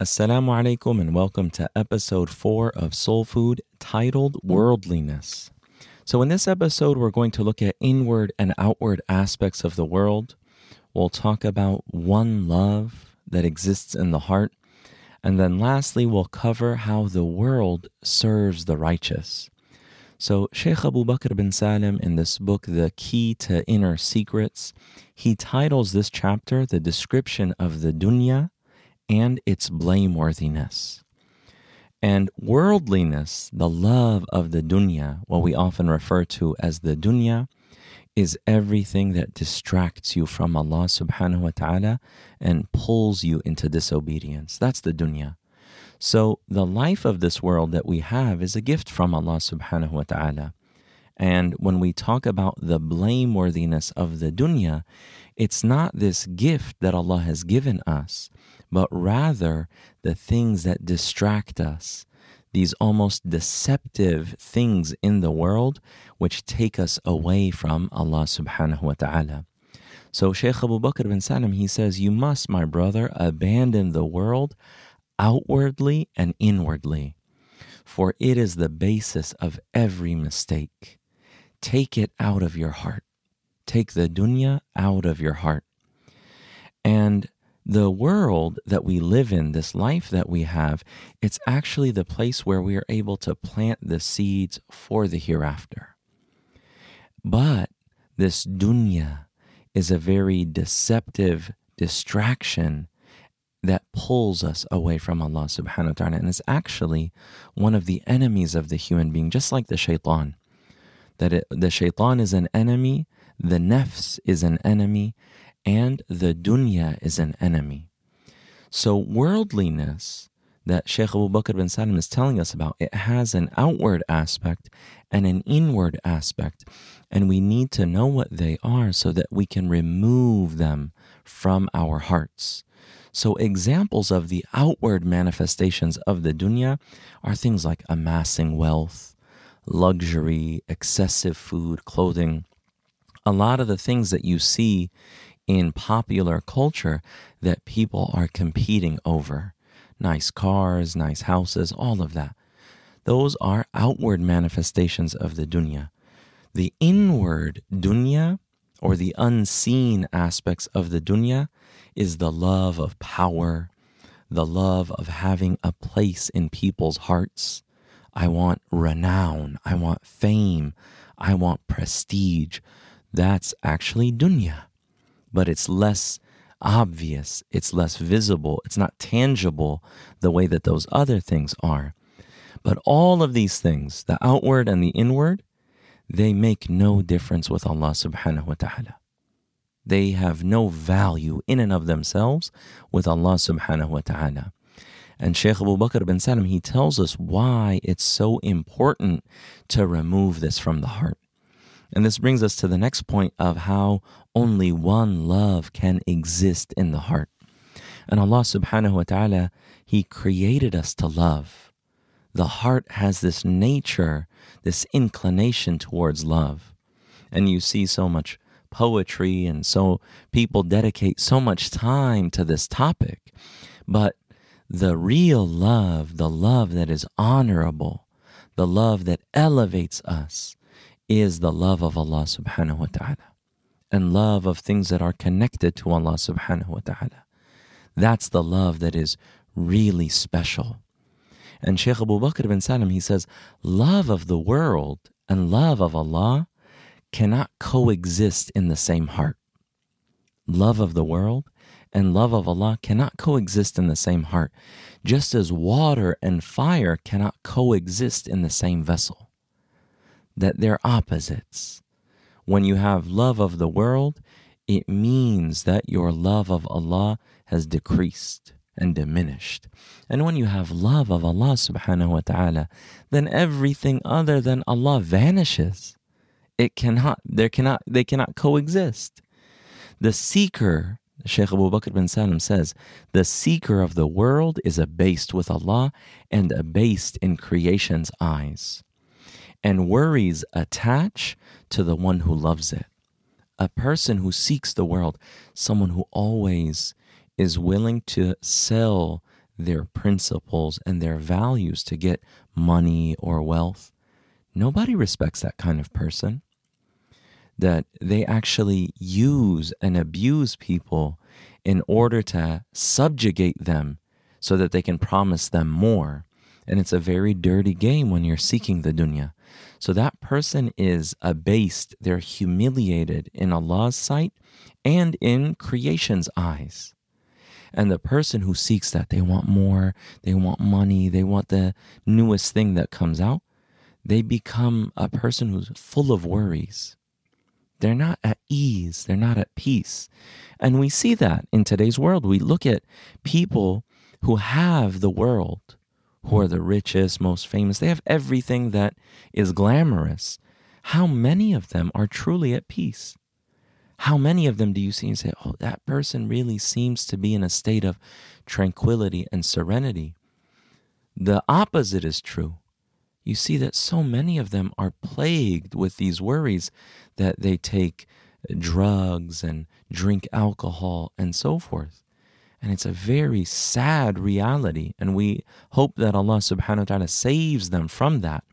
Assalamu alaikum, and welcome to episode 4 of Soul Food titled Worldliness. So, in this episode, we're going to look at inward and outward aspects of the world. We'll talk about one love that exists in the heart. And then lastly, we'll cover how the world serves the righteous. So, Sheikh Abu Bakr bin Salim, in this book, The Key to Inner Secrets, he titles this chapter The Description of the Dunya and Its Blameworthiness. And worldliness, the love of the dunya, what we often refer to as the dunya, is everything that distracts you from Allah subhanahu wa ta'ala and pulls you into disobedience. That's the dunya. So the life of this world that we have is a gift from Allah subhanahu wa ta'ala. And when we talk about the blameworthiness of the dunya, it's not this gift that Allah has given us, but rather the things that distract us, these almost deceptive things in the world which take us away from Allah subhanahu wa ta'ala. So Shaykh Abu Bakr bin Salim, he says, You must, my brother, abandon the world outwardly and inwardly, for it is the basis of every mistake. Take it out of your heart. Take the dunya out of your heart. And the world that we live in, this life that we have, it's actually the place where we are able to plant the seeds for the hereafter. But this dunya is a very deceptive distraction that pulls us away from Allah subhanahu wa ta'ala. And it's actually one of the enemies of the human being, just like the shaitan. That it, the shaitan is an enemy, the nafs is an enemy, and the dunya is an enemy. So worldliness that Sheikh Abu Bakr bin Salim is telling us about, it has an outward aspect and an inward aspect. And we need to know what they are so that we can remove them from our hearts. So, examples of the outward manifestations of the dunya are things like amassing wealth, luxury, excessive food, clothing. A lot of the things that you see in popular culture that people are competing over nice cars, nice houses, all of that. Those are outward manifestations of the dunya. The inward dunya, or the unseen aspects of the dunya, is the love of power, the love of having a place in people's hearts. I want renown, I want fame, I want prestige. That's actually dunya, but it's less obvious, it's less visible, it's not tangible the way that those other things are. But all of these things, the outward and the inward, they make no difference with Allah subhanahu wa ta'ala. They have no value in and of themselves with Allah subhanahu wa ta'ala. And Shaykh Abu Bakr bin Salim, he tells us why it's so important to remove this from the heart. And this brings us to the next point of how only one love can exist in the heart. And Allah subhanahu wa ta'ala, He created us to love. The heart has this nature, this inclination towards love. And you see so much poetry and so people dedicate so much time to this topic. But the real love, the love that is honorable, the love that elevates us, is the love of Allah subhanahu wa ta'ala and love of things that are connected to Allah subhanahu wa ta'ala. That's the love that is really special. And Shaykh Abu Bakr bin Salim, he says, love of the world and love of Allah cannot coexist in the same heart. Love of the world and love of Allah cannot coexist in the same heart, just as water and fire cannot coexist in the same vessel. That they're opposites. When you have love of the world, it means that your love of Allah has decreased. and diminished. And when you have love of Allah subhanahu wa ta'ala, then everything other than Allah vanishes. It cannot, there cannot, they cannot coexist. The seeker, Shaykh Abu Bakr bin Salim says, the seeker of the world is abased with Allah and abased in creation's eyes. And worries attach to the one who loves it. A person who seeks the world, someone who always is willing to sell their principles and their values to get money or wealth, nobody respects that kind of person. That they actually use and abuse people in order to subjugate them so that they can promise them more. And it's a very dirty game when you're seeking the dunya. So that person is abased, they're humiliated in Allah's sight and in creation's eyes. And the person who seeks that, they want more, they want money, they want the newest thing that comes out, they become a person who's full of worries. They're not at ease, they're not at peace. And we see that in today's world. We look at people who have the world, who are the richest, most famous, they have everything that is glamorous. How many of them are truly at peace? How many of them do you see and say, oh, that person really seems to be in a state of tranquility and serenity? The opposite is true. You see that so many of them are plagued with these worries that they take drugs and drink alcohol and so forth. And it's a very sad reality. And we hope that Allah subhanahu wa ta'ala saves them from that.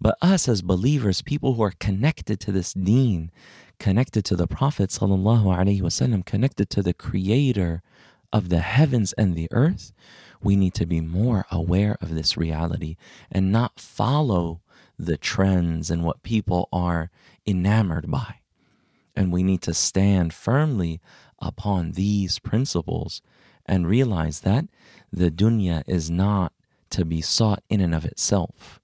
But us as believers, people who are connected to this deen, connected to the Prophet sallallahu alaihi wasallam, connected to the Creator of the heavens and the earth, we need to be more aware of this reality and not follow the trends and what people are enamored by. And we need to stand firmly upon these principles and realize that the dunya is not to be sought in and of itself.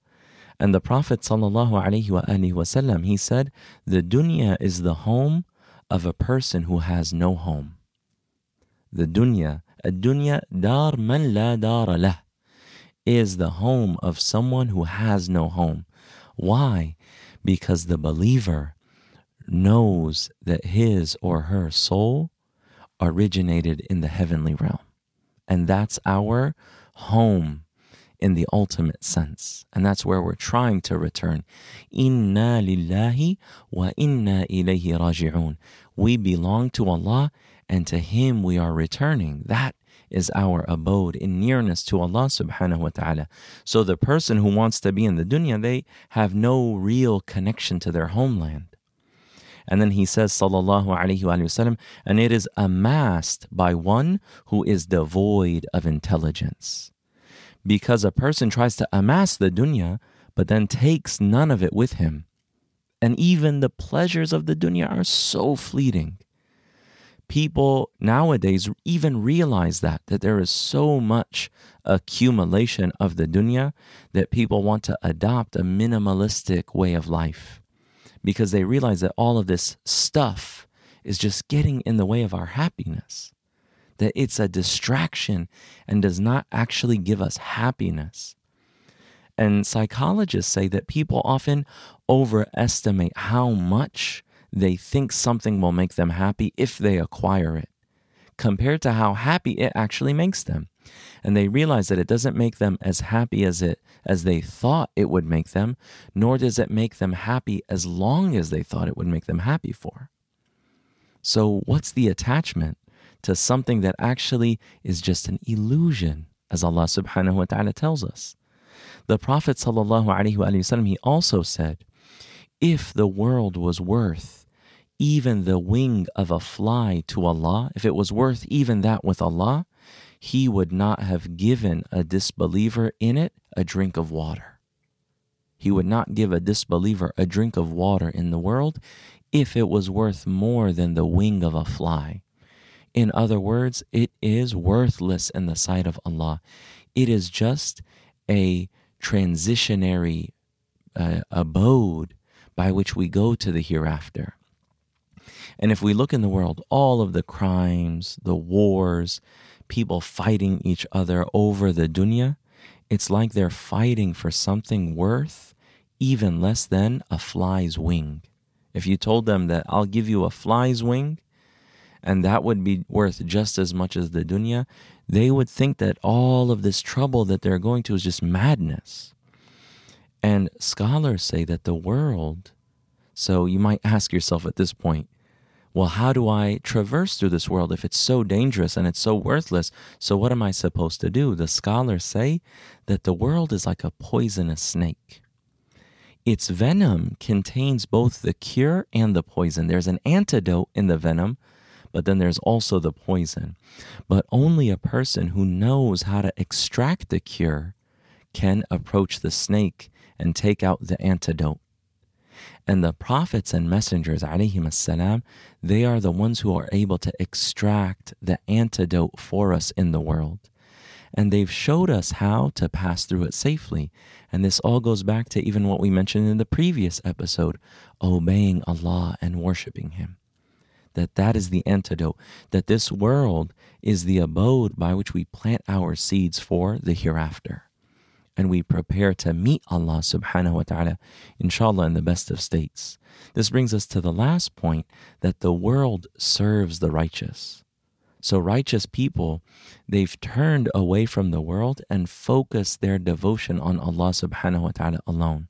And the Prophet وسلم, he said, the dunya is the home of a person who has no home. The dunya, dunya dar man la dar lah, is the home of someone who has no home. Why? Because the believer knows that his or her soul originated in the heavenly realm. And that's our home in the ultimate sense. And that's where we're trying to return. Inna lillahi wa inna ilayhi raji'un. We belong to Allah and to Him we are returning. That is our abode in nearness to Allah subhanahu wa ta'ala. So the person who wants to be in the dunya, they have no real connection to their homeland. And then he says, Sallallahu Alaihi Wasallam, and it is amassed by one who is devoid of intelligence because a person tries to amass the dunya but then takes none of it with him. And even the pleasures of the dunya are so fleeting. People nowadays even realize that, that there is so much accumulation of the dunya that people want to adopt a minimalistic way of life because they realize that all of this stuff is just getting in the way of our happiness that it's a distraction and does not actually give us happiness. And psychologists say that people often overestimate how much they think something will make them happy if they acquire it, compared to how happy it actually makes them. And they realize that it doesn't make them as happy as it as they thought it would make them, nor does it make them happy as long as they thought it would make them happy for. So, what's the attachment? to something that actually is just an illusion, as Allah subhanahu wa ta'ala tells us. The Prophet sallallahu alaihi wasallam he also said, if the world was worth even the wing of a fly to Allah, if it was worth even that with Allah, He would not have given a disbeliever in it a drink of water. He would not give a disbeliever a drink of water in the world if it was worth more than the wing of a fly. In other words, it is worthless in the sight of Allah. It is just a transitionary uh, abode by which we go to the hereafter. And if we look in the world, all of the crimes, the wars, people fighting each other over the dunya, it's like they're fighting for something worth even less than a fly's wing. If you told them that I'll give you a fly's wing and that would be worth just as much as the dunya, they would think that all of this trouble that they're going to is just madness. And scholars say that the world, so you might ask yourself at this point, well, how do I traverse through this world if it's so dangerous and it's so worthless? So, what am I supposed to do? The scholars say that the world is like a poisonous snake. Its venom contains both the cure and the poison. There's an antidote in the venom, but then there's also the poison. But only a person who knows how to extract the cure can approach the snake and take out the antidote. And the prophets and messengers, alayhim they are the ones who are able to extract the antidote for us in the world. And they've showed us how to pass through it safely. And this all goes back to even what we mentioned in the previous episode obeying Allah and worshiping Him. That that is the antidote, that this world is the abode by which we plant our seeds for the hereafter and we prepare to meet Allah subhanahu wa ta'ala, inshallah, in the best of states. This brings us to the last point that the world serves the righteous. So, righteous people, they've turned away from the world and focused their devotion on Allah subhanahu wa ta'ala alone.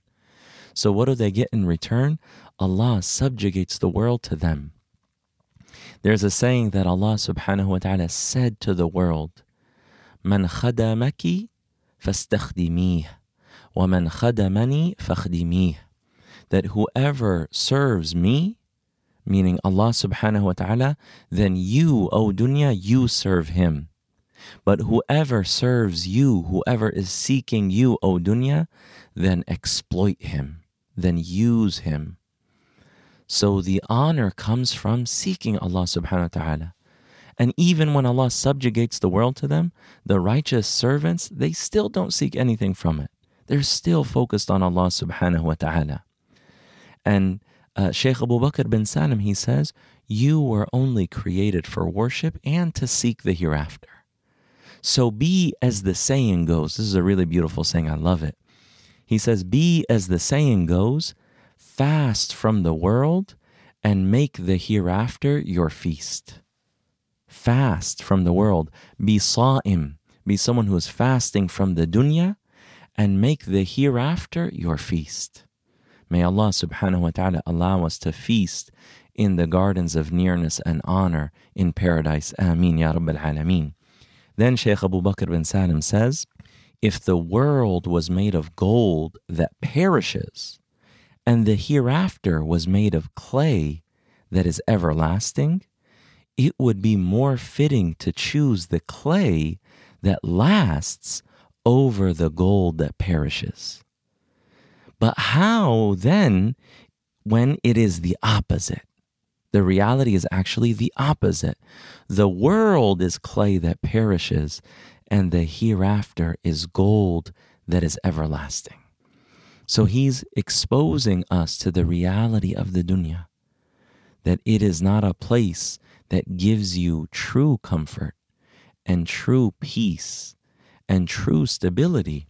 So, what do they get in return? Allah subjugates the world to them. There's a saying that Allah subhanahu wa ta'ala said to the world, Man khadamaki فاستخدميه ومن خدمني فاخدميه that whoever serves me meaning Allah subhanahu wa ta'ala then you O dunya you serve him but whoever serves you whoever is seeking you O dunya then exploit him then use him so the honor comes from seeking Allah subhanahu wa ta'ala and even when Allah subjugates the world to them, the righteous servants, they still don't seek anything from it. They're still focused on Allah subhanahu wa ta'ala. And uh, Shaykh Abu Bakr bin Salim, he says, You were only created for worship and to seek the hereafter. So be as the saying goes. This is a really beautiful saying. I love it. He says, Be as the saying goes, fast from the world and make the hereafter your feast fast from the world. Be sa'im, be someone who is fasting from the dunya, and make the hereafter your feast. May Allah subhanahu wa ta'ala allow us to feast in the gardens of nearness and honor in paradise. Ameen Ya Rabbil Alameen. Then Shaykh Abu Bakr bin Salim says, If the world was made of gold that perishes, and the hereafter was made of clay that is everlasting, it would be more fitting to choose the clay that lasts over the gold that perishes. But how then when it is the opposite? The reality is actually the opposite. The world is clay that perishes, and the hereafter is gold that is everlasting. So he's exposing us to the reality of the dunya, that it is not a place that gives you true comfort and true peace and true stability,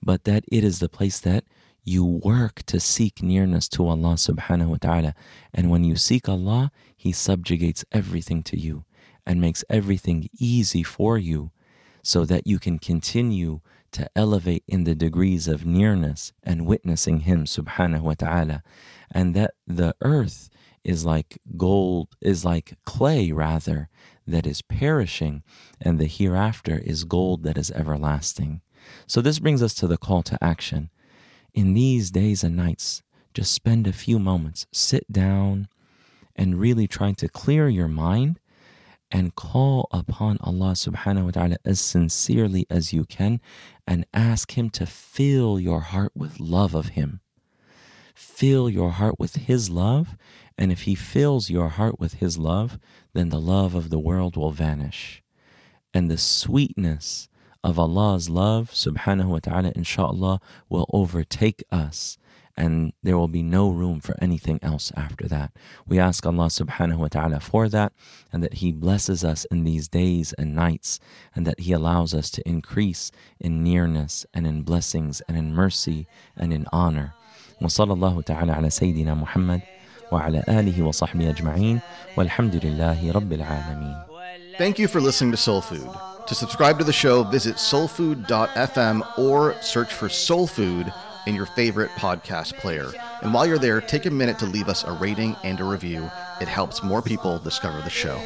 but that it is the place that you work to seek nearness to Allah subhanahu wa ta'ala. And when you seek Allah, He subjugates everything to you and makes everything easy for you so that you can continue to elevate in the degrees of nearness and witnessing Him subhanahu wa ta'ala. And that the earth is like gold, is like clay rather, that is perishing, and the hereafter is gold that is everlasting. So this brings us to the call to action. In these days and nights, just spend a few moments, sit down, and really trying to clear your mind and call upon Allah subhanahu wa ta'ala as sincerely as you can and ask Him to fill your heart with love of Him. Fill your heart with His love and if He fills your heart with His love, then the love of the world will vanish. And the sweetness of Allah's love, subhanahu wa ta'ala, inshallah, will overtake us and there will be no room for anything else after that. We ask Allah subhanahu wa ta'ala for that and that He blesses us in these days and nights and that He allows us to increase in nearness and in blessings and in mercy and in honor. وصلى الله تعالى على سيدنا محمد وعلى آله وصحبه أجمعين والحمد لله رب العالمين Thank you for listening to Soul Food. To subscribe to the show, visit soulfood.fm or search for Soul Food in your favorite podcast player. And while you're there, take a minute to leave us a rating and a review. It helps more people discover the show.